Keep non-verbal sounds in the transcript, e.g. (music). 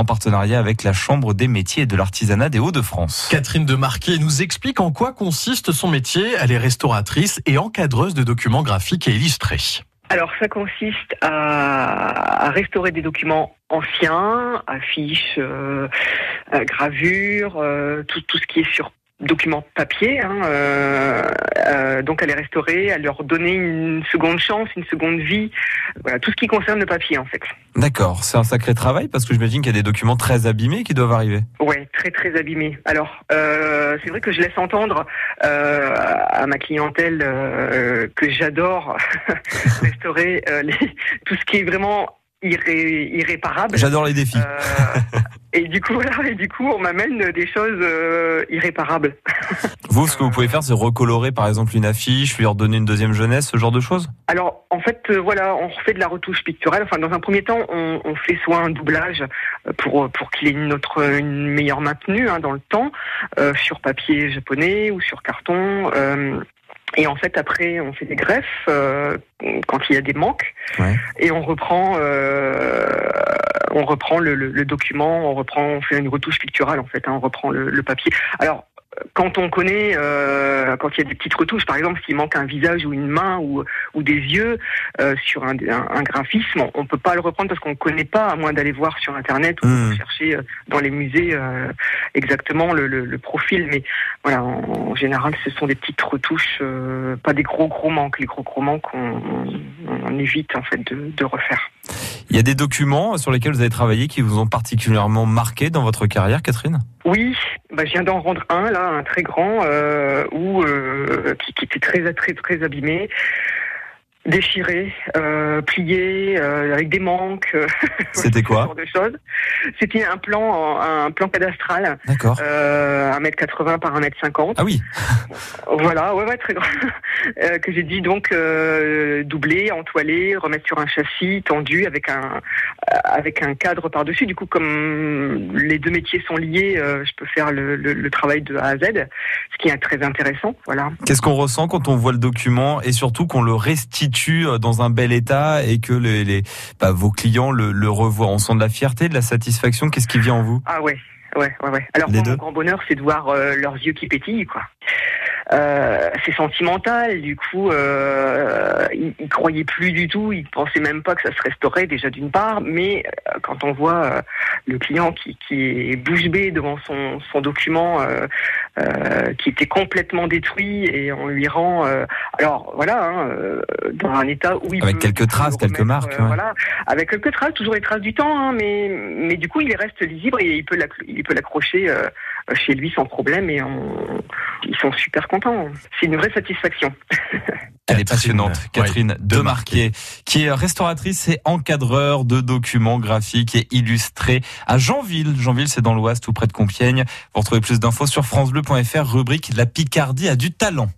en partenariat avec la Chambre des métiers et de l'artisanat des Hauts-de-France. Catherine Demarquet nous explique en quoi consiste son métier. Elle est restauratrice et encadreuse de documents graphiques et illustrés. Alors ça consiste à, restaurer des documents anciens, affiches, euh, euh, gravures, euh, tout, tout ce qui est sur documents papier, hein, euh, euh, donc à les restaurer, à leur donner une seconde chance, une seconde vie, voilà, tout ce qui concerne le papier en fait. D'accord, c'est un sacré travail parce que j'imagine qu'il y a des documents très abîmés qui doivent arriver. Ouais, très très abîmés. Alors euh, c'est vrai que je laisse entendre euh, à ma clientèle euh, que j'adore (laughs) restaurer les, tout ce qui est vraiment irréparable. J'adore les défis. Et du coup, (laughs) voilà, et du coup, on m'amène des choses euh, irréparables. (laughs) Vous, ce que vous pouvez faire, c'est recolorer, par exemple, une affiche, lui redonner une deuxième jeunesse, ce genre de choses? Alors, en fait, euh, voilà, on refait de la retouche picturale. Enfin, dans un premier temps, on, on fait soit un doublage euh, pour pour qu'il ait une autre, une meilleure maintenue hein, dans le temps, euh, sur papier japonais ou sur carton. Et en fait, après, on fait des greffes euh, quand il y a des manques, ouais. et on reprend, euh, on reprend le, le, le, document, on reprend, on fait une retouche picturale en fait, hein, on reprend le, le papier. Alors, quand on connaît, euh, quand il y a des petites retouches, par exemple, s'il manque un visage ou une main ou, ou des yeux euh, sur un, un, un, graphisme, on peut pas le reprendre parce qu'on ne connaît pas, à moins d'aller voir sur Internet ou mmh. chercher euh, dans les musées euh, exactement le, le, le, profil. Mais voilà, en, en, général, ce sont des petites retouches, euh, pas des gros gros manques. Les gros gros manques, on, on évite en fait de, de refaire. Il y a des documents sur lesquels vous avez travaillé qui vous ont particulièrement marqué dans votre carrière, Catherine? Oui, bah, je viens d'en rendre un là, un très grand, euh, où, euh, qui, qui, était très très très abîmé déchiré, euh, plié, euh, avec des manques. (laughs) C'était quoi? de choses. C'était un plan, un plan cadastral. D'accord. Euh, 1m80 par 1m50. Ah oui. voilà, ouais, ouais, très grand. Euh, que j'ai dû donc euh, doubler, entoiler, remettre sur un châssis tendu avec un avec un cadre par dessus. Du coup, comme les deux métiers sont liés, euh, je peux faire le, le, le, travail de A à Z, ce qui est très intéressant. Voilà. Qu'est-ce qu'on ressent quand on voit le document et surtout qu'on le restitue dans un bel état et que les, les bah, vos clients le, le, revoient? On sent de la fierté, de la satisfaction? Qu'est-ce qui vient en vous? Ah ouais, ouais, ouais, ouais. Alors mon grand bonheur, c'est de voir euh, leurs yeux qui pétillent, quoi. Euh, c'est sentimental. Du coup, euh, il, il, croyait plus du tout. Il pensait même pas que ça se restaurait déjà d'une part. Mais euh, quand on voit euh, le client qui, qui est bouche bée devant son, son document, euh, qui était complètement détruit, et on lui rend, alors voilà, hein, dans un état où il avec quelques traces, quelques marques, ouais. voilà, avec quelques traces, toujours les traces du temps, hein, mais mais du coup, il reste lisible et il peut il peut l'accrocher chez lui sans problème et on, ils sont super contents. C'est une vraie satisfaction. Elle est passionnante, Catherine ouais, Demarquet, qui est restauratrice et encadreur de documents graphiques et illustrés à Jeanville. Jeanville, c'est dans l'Ouest, tout près de Compiègne. Vous retrouvez plus d'infos sur francebleu.fr, rubrique La Picardie a du talent.